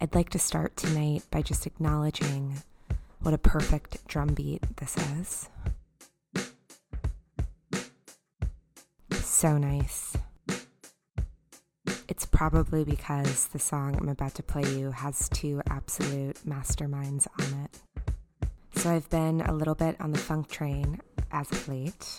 I'd like to start tonight by just acknowledging what a perfect drum beat this is. So nice. It's probably because the song I'm about to play you has two absolute masterminds on it. So I've been a little bit on the funk train as of late.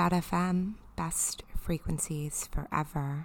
BFF.FM, best frequencies forever.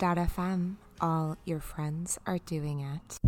BFF.fm. All your friends are doing it.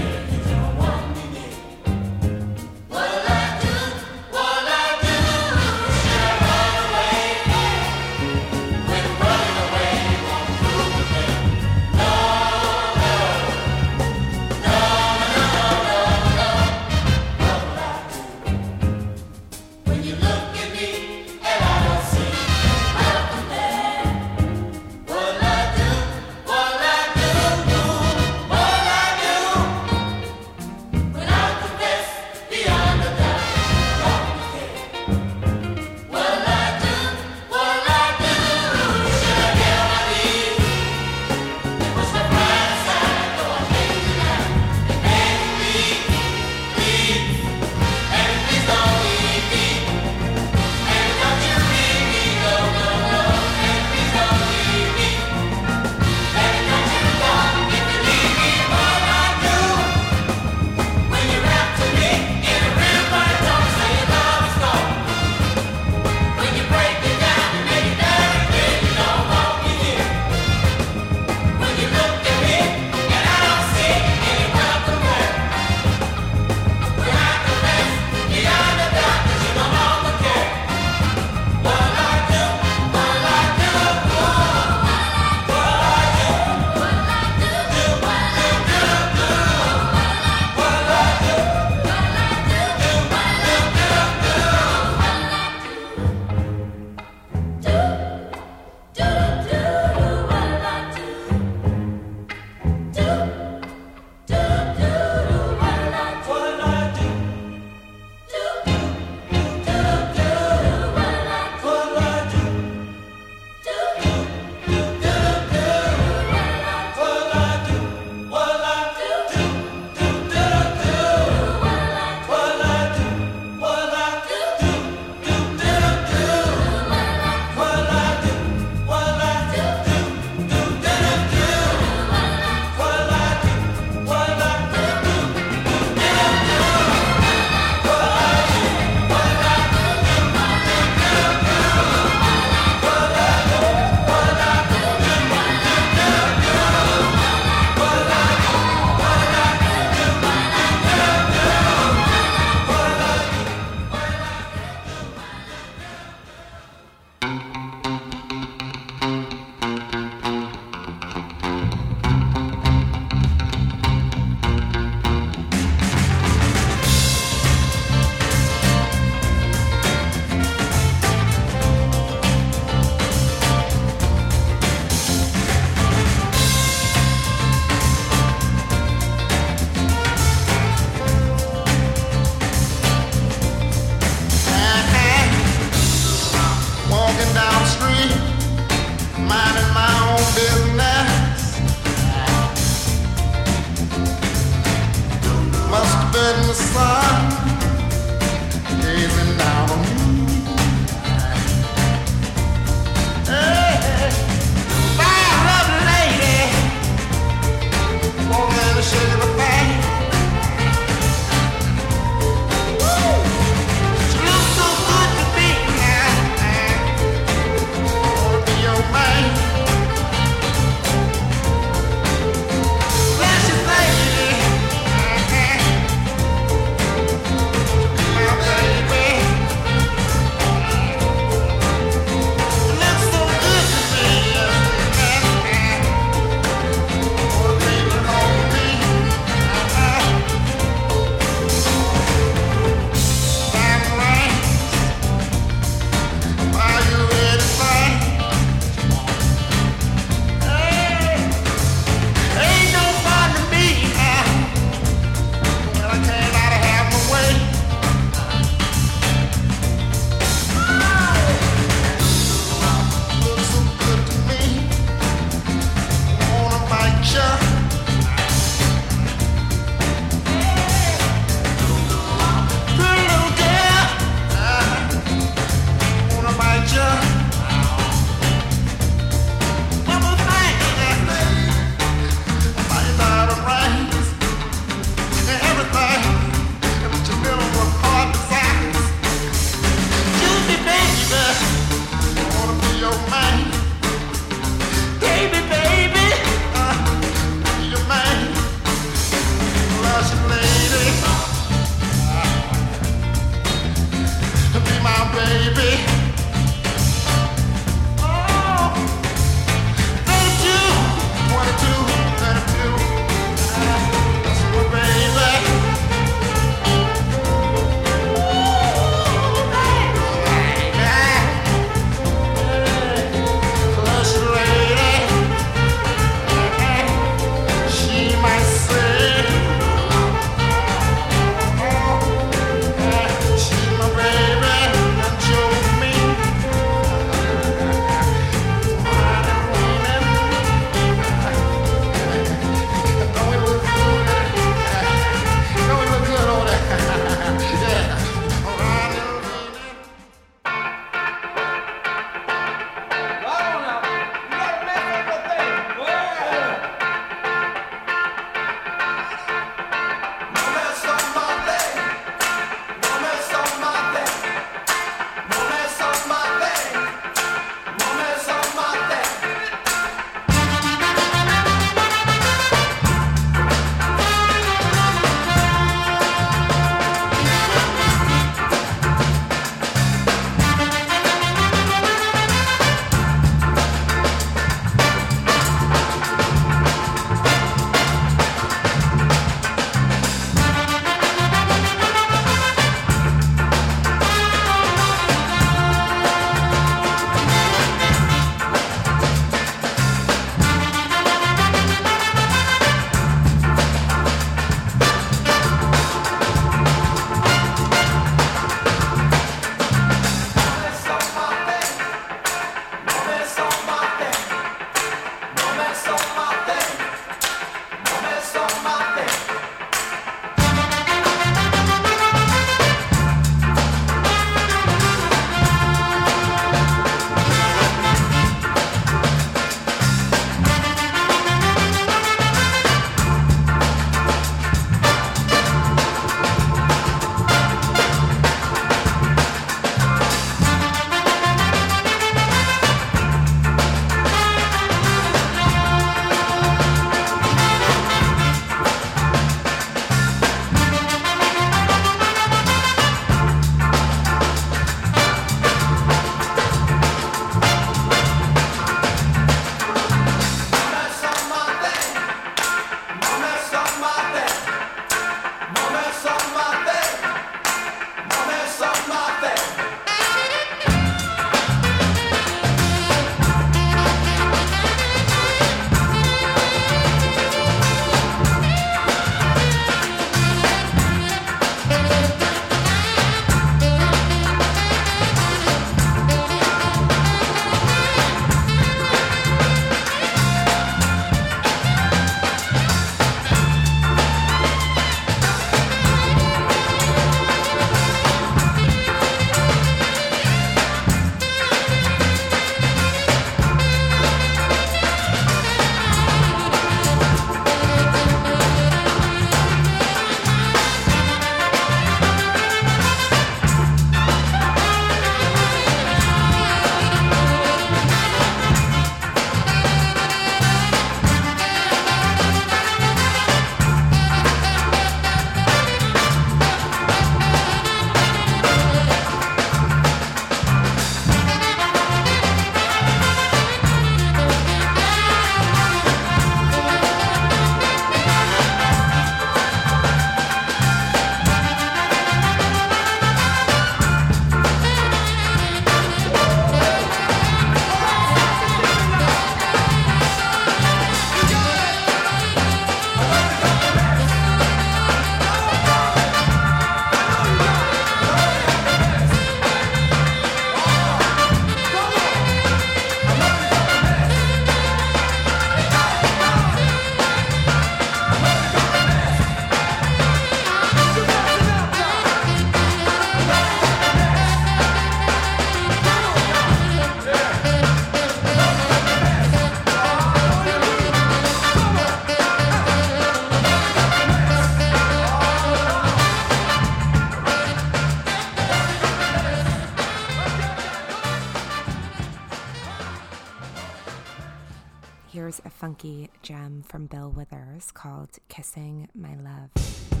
Gem from Bill Withers called Kissing My Love.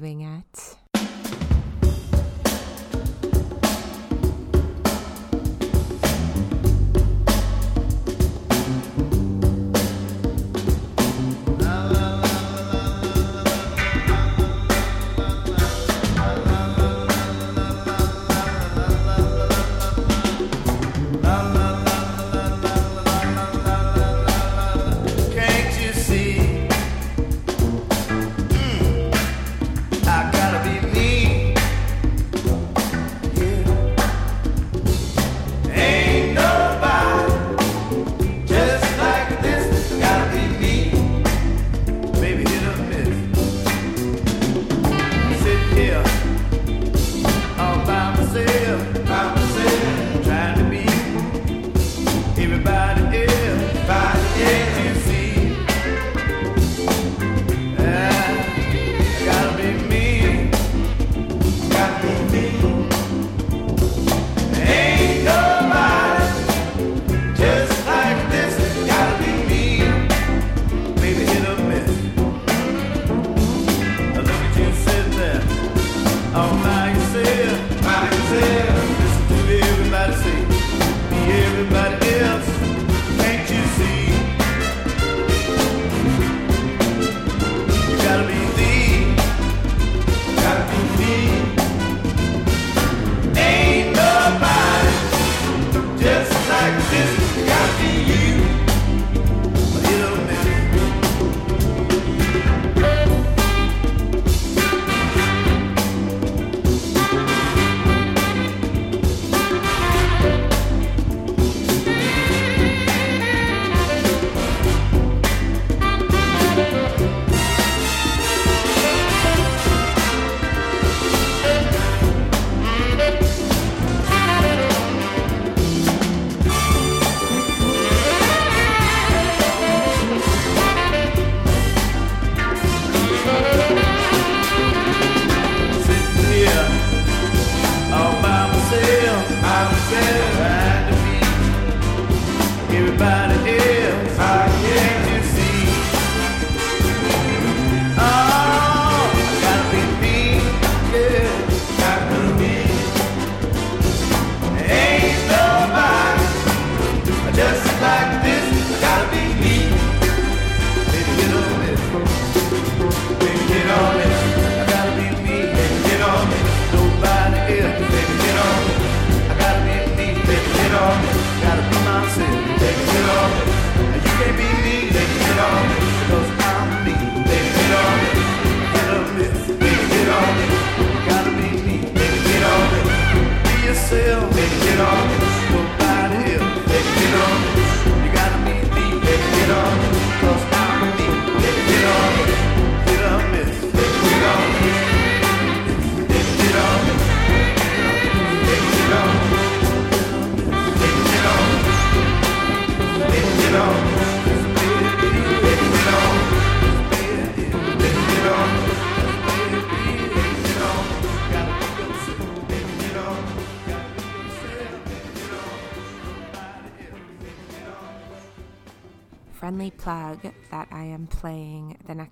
Doing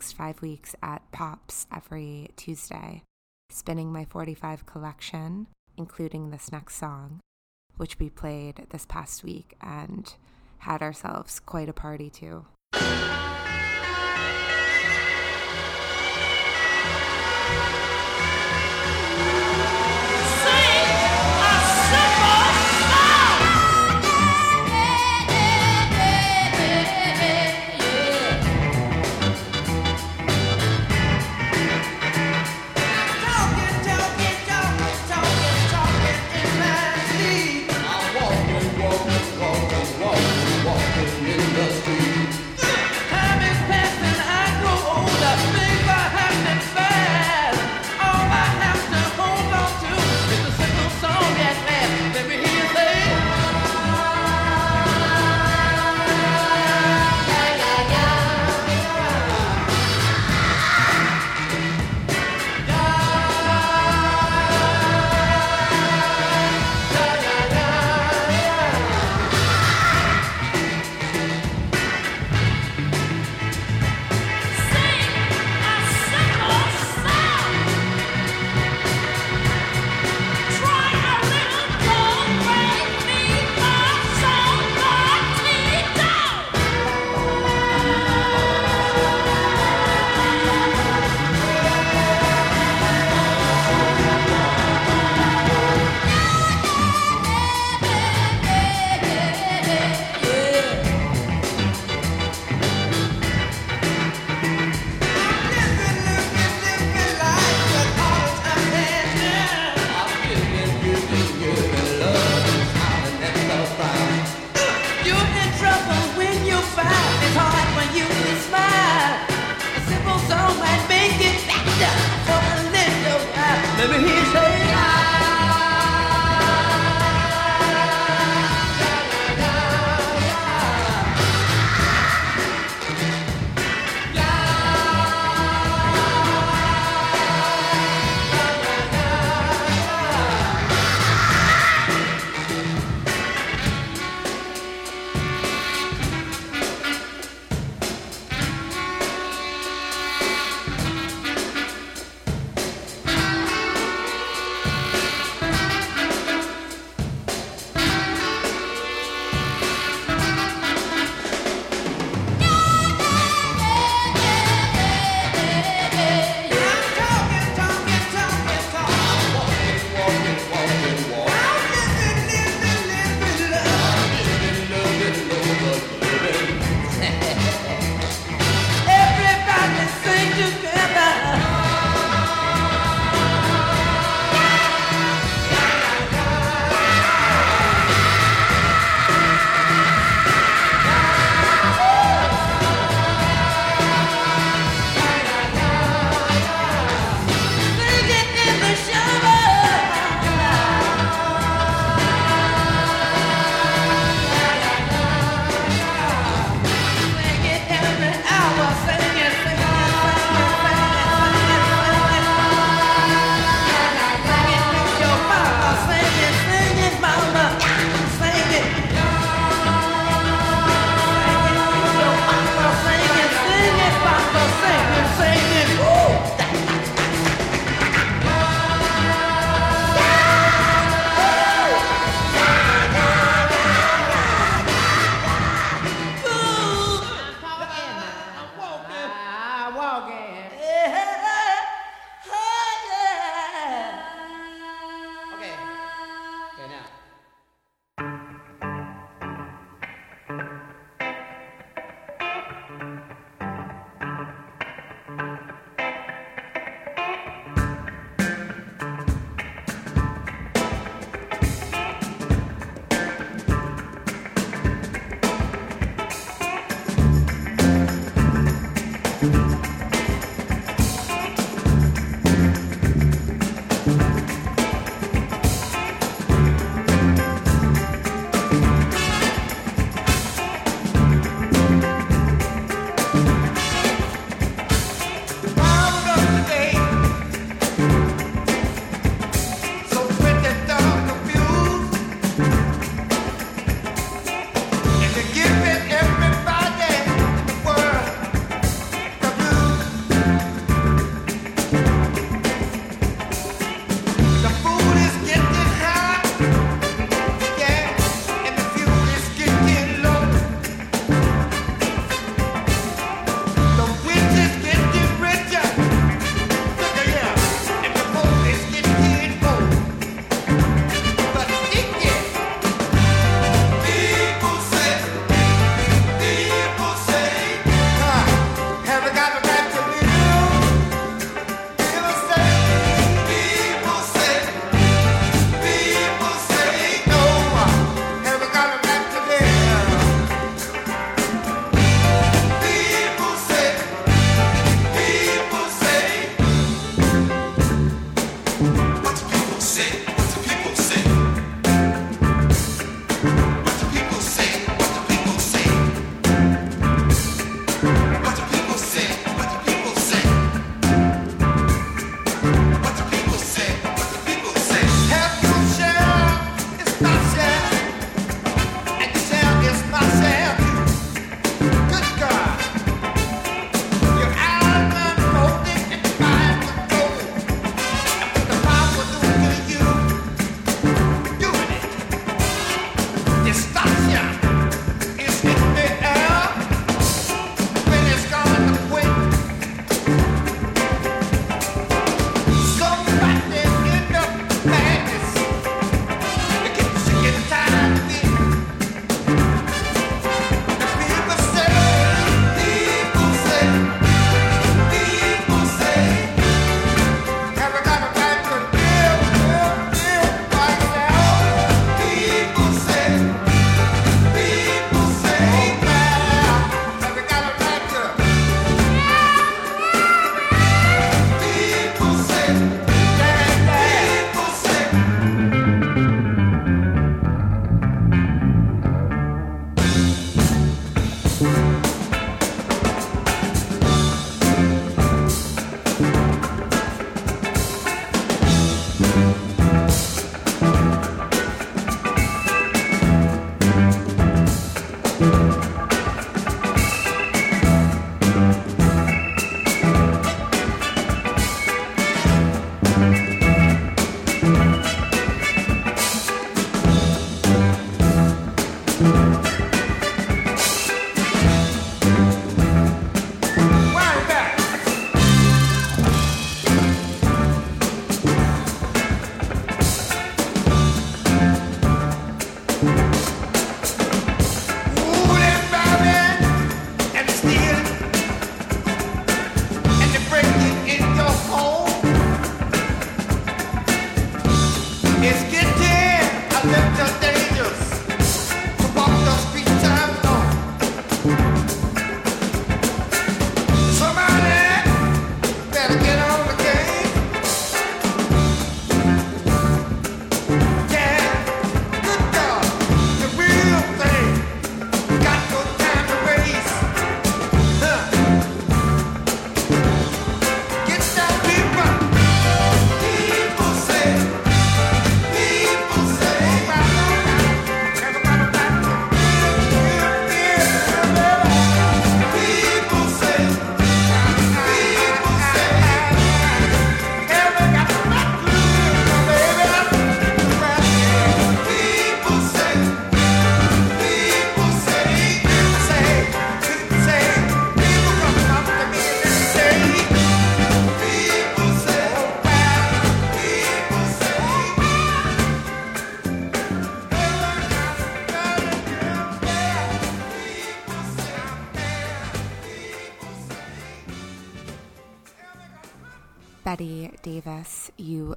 next five weeks at Pops every Tuesday, spinning my 45 collection, including this next song, which we played this past week and had ourselves quite a party to.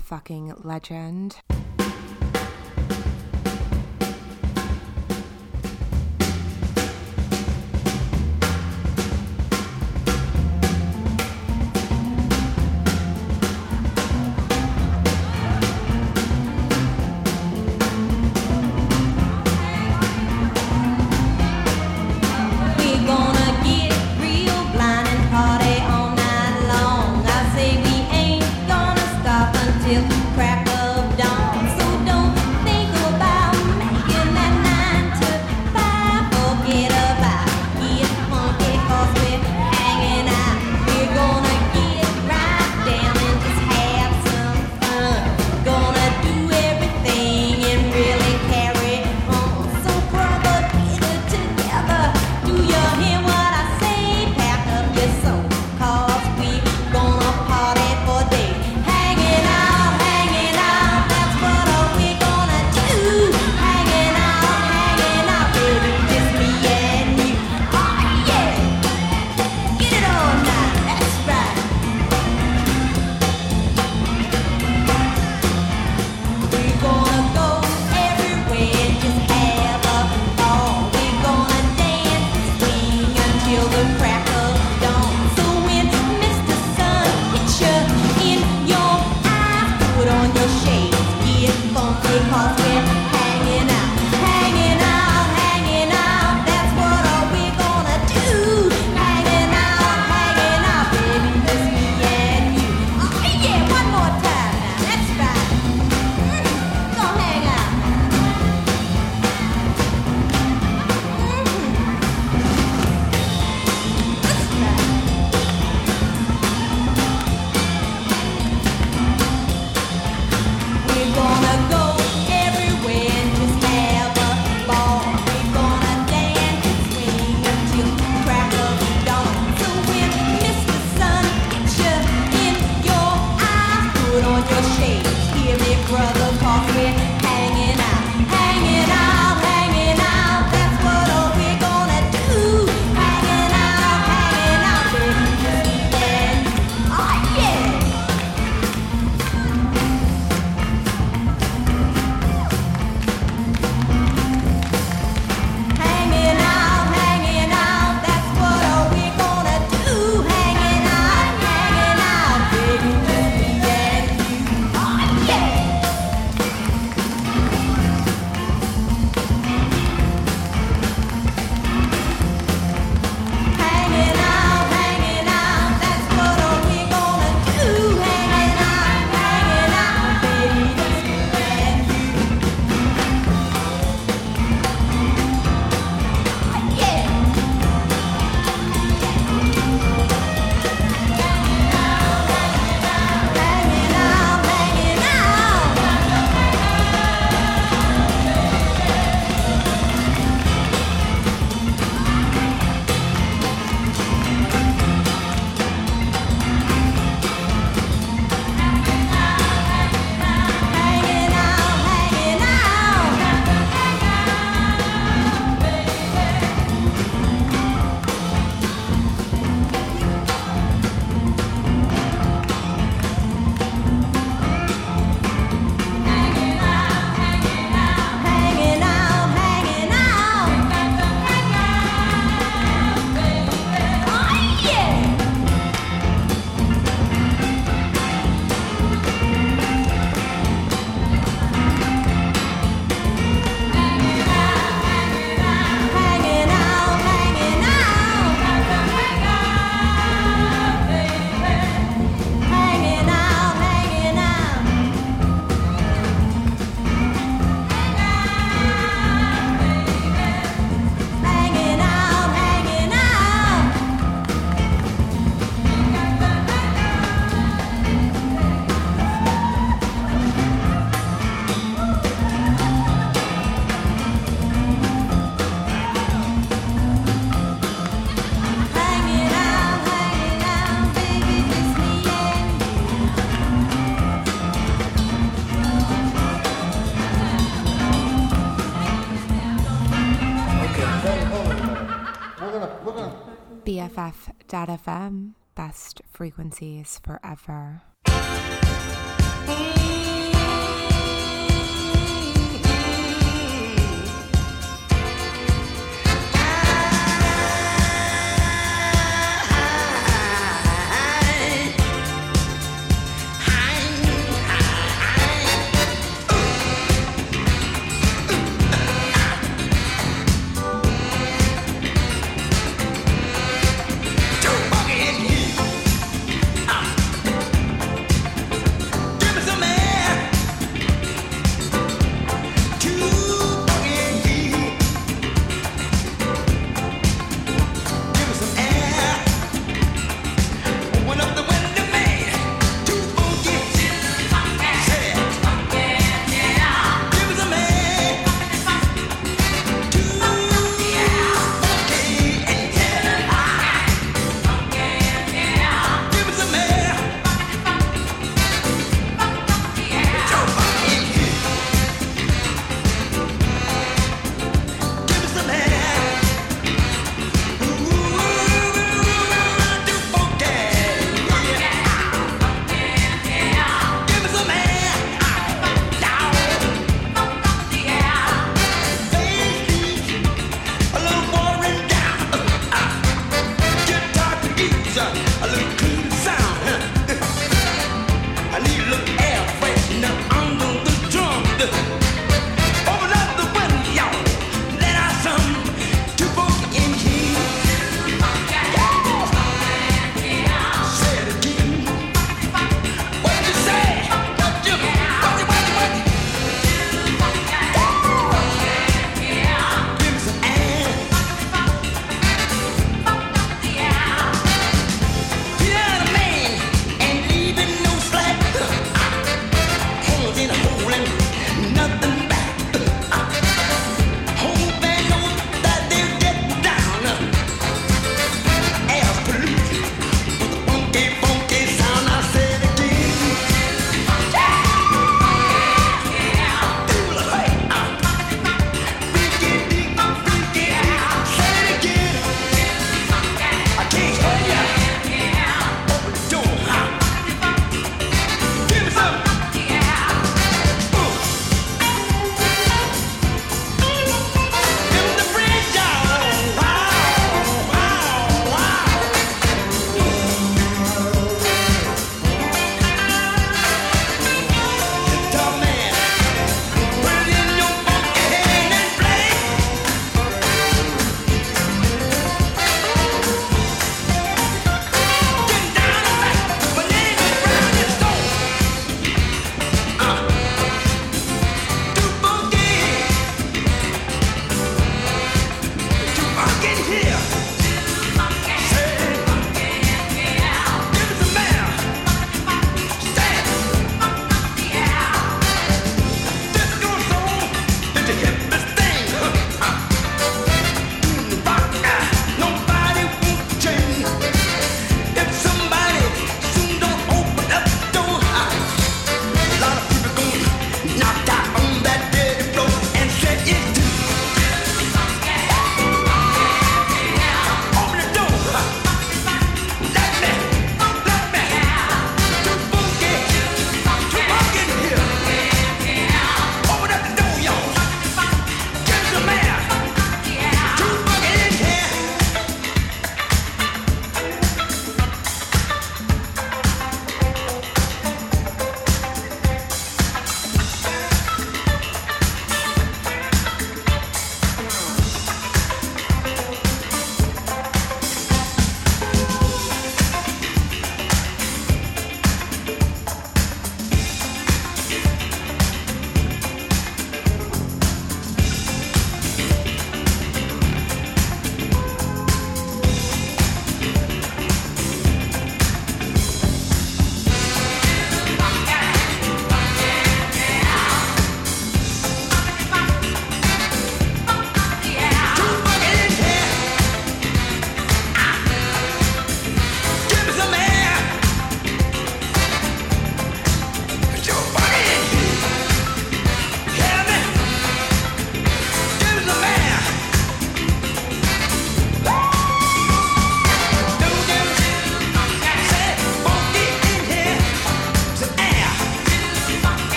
Fucking legend. BFF.FM, best frequencies forever.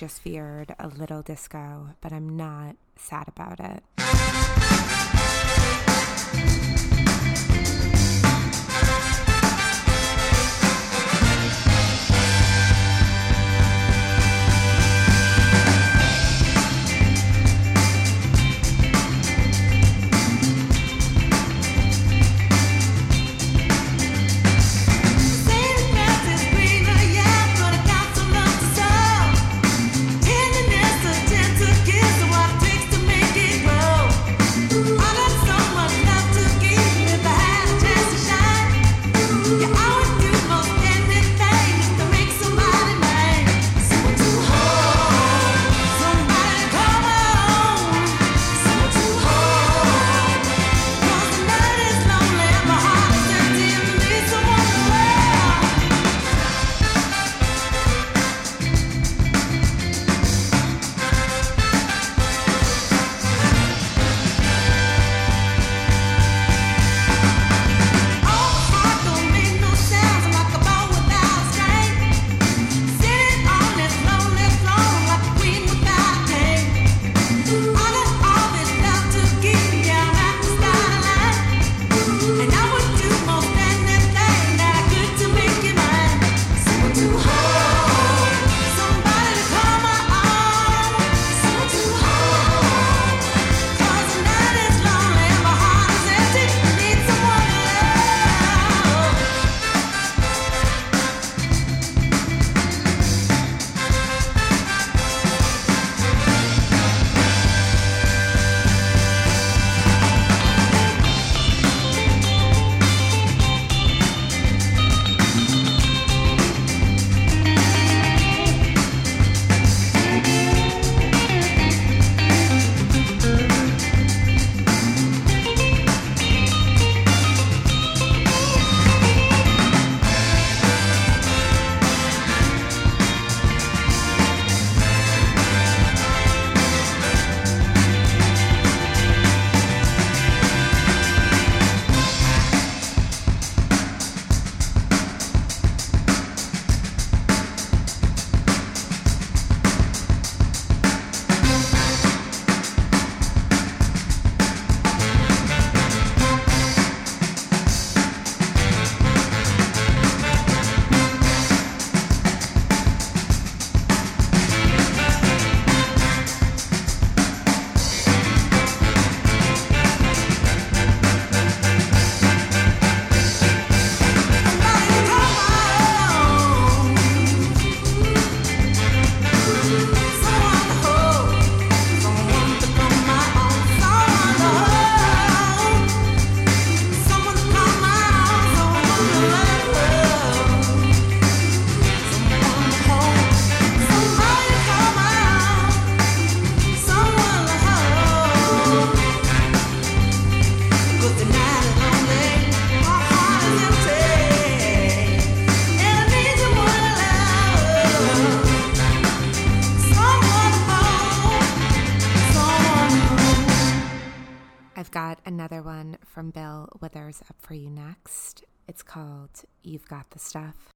Just feared a little disco, but I'm not sad about it. Stuff.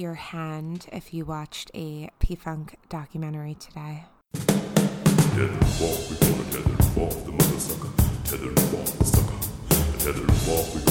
your hand if you watched a P Funk documentary today. Walk, we gonna walk the mother sucker. Walk the sucker. Walk, we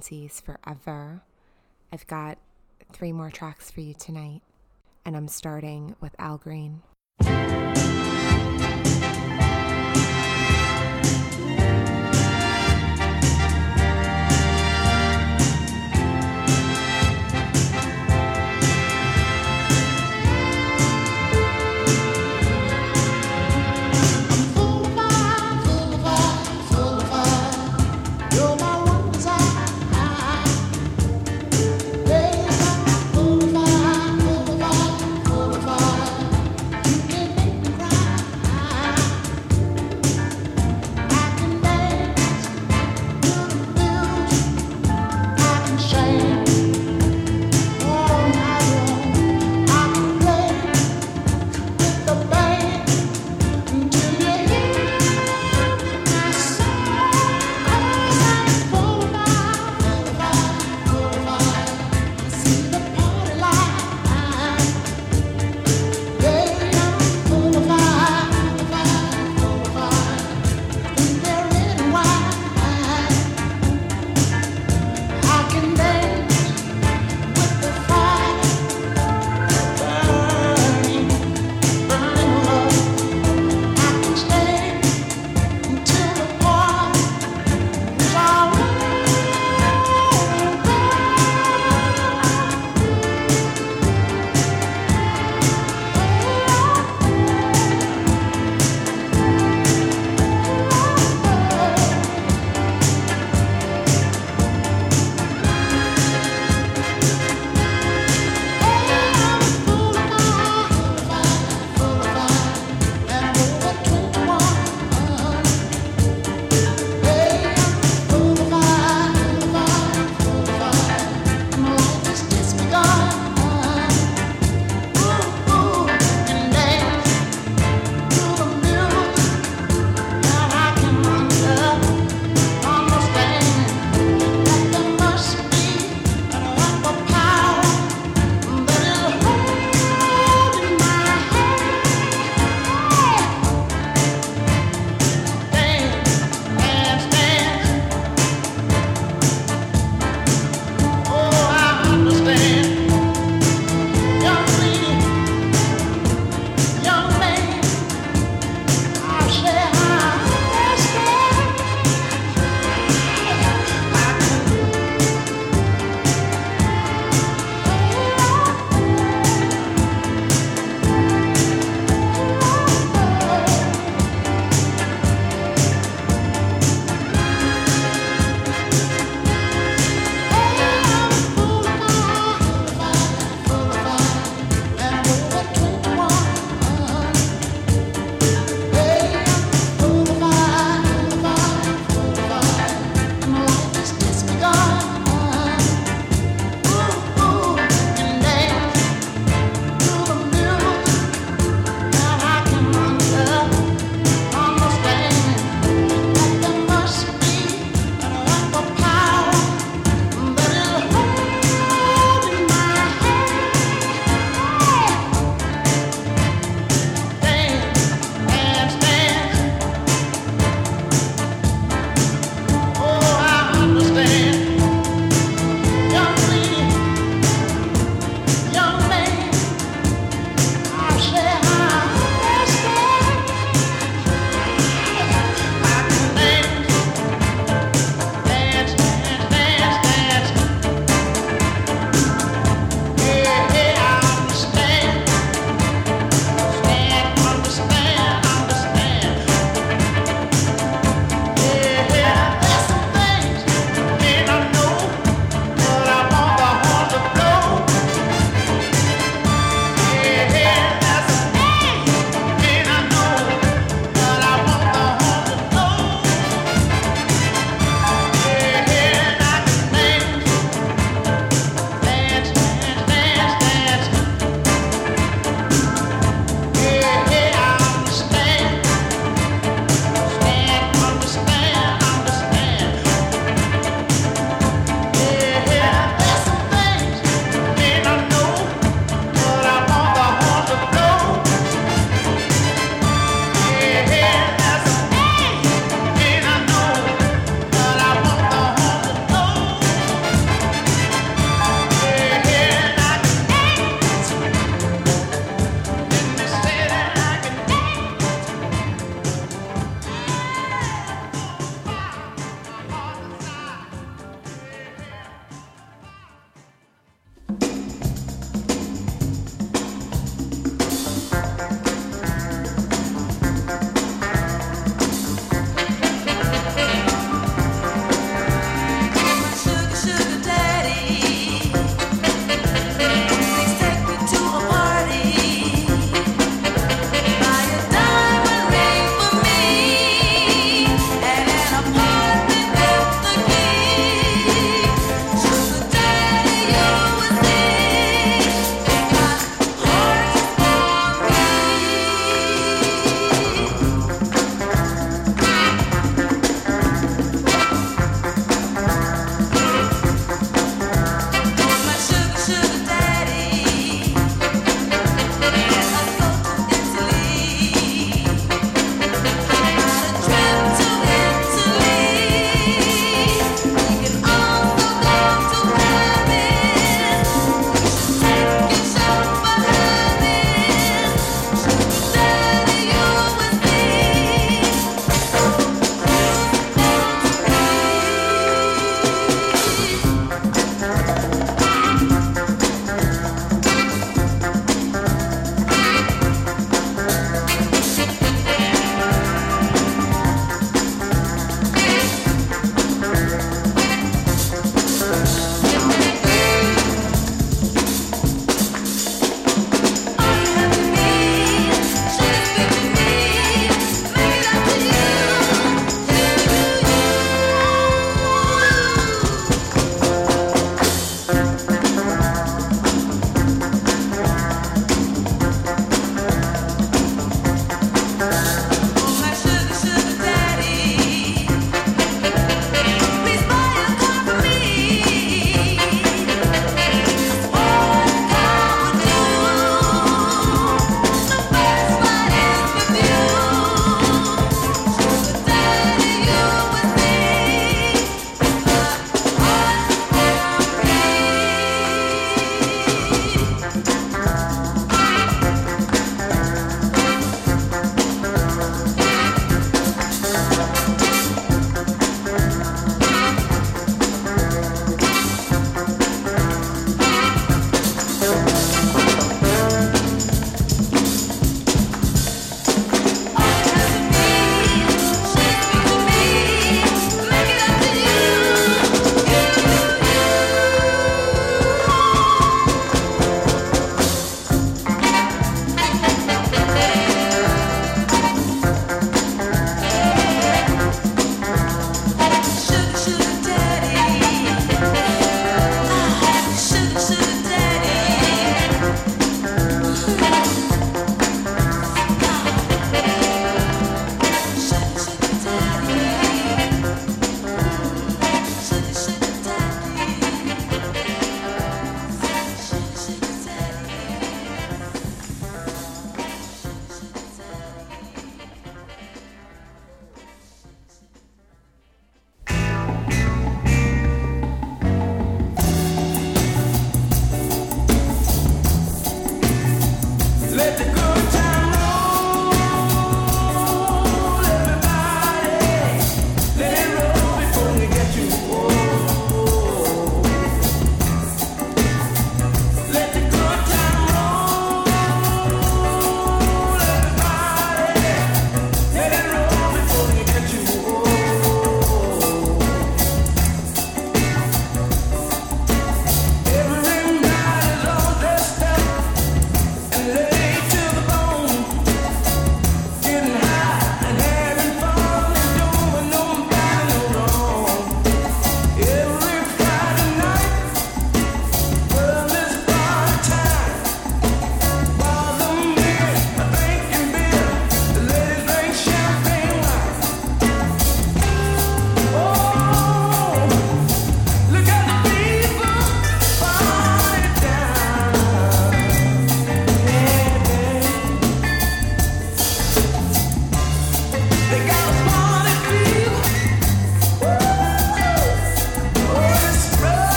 frequencies forever. I've got three more tracks for you tonight, and I'm starting with Al Green.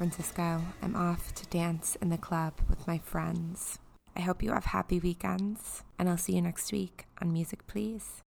Francisco. I'm off to dance in the club with my friends. I hope you have happy weekends, and I'll see you next week on Music Please.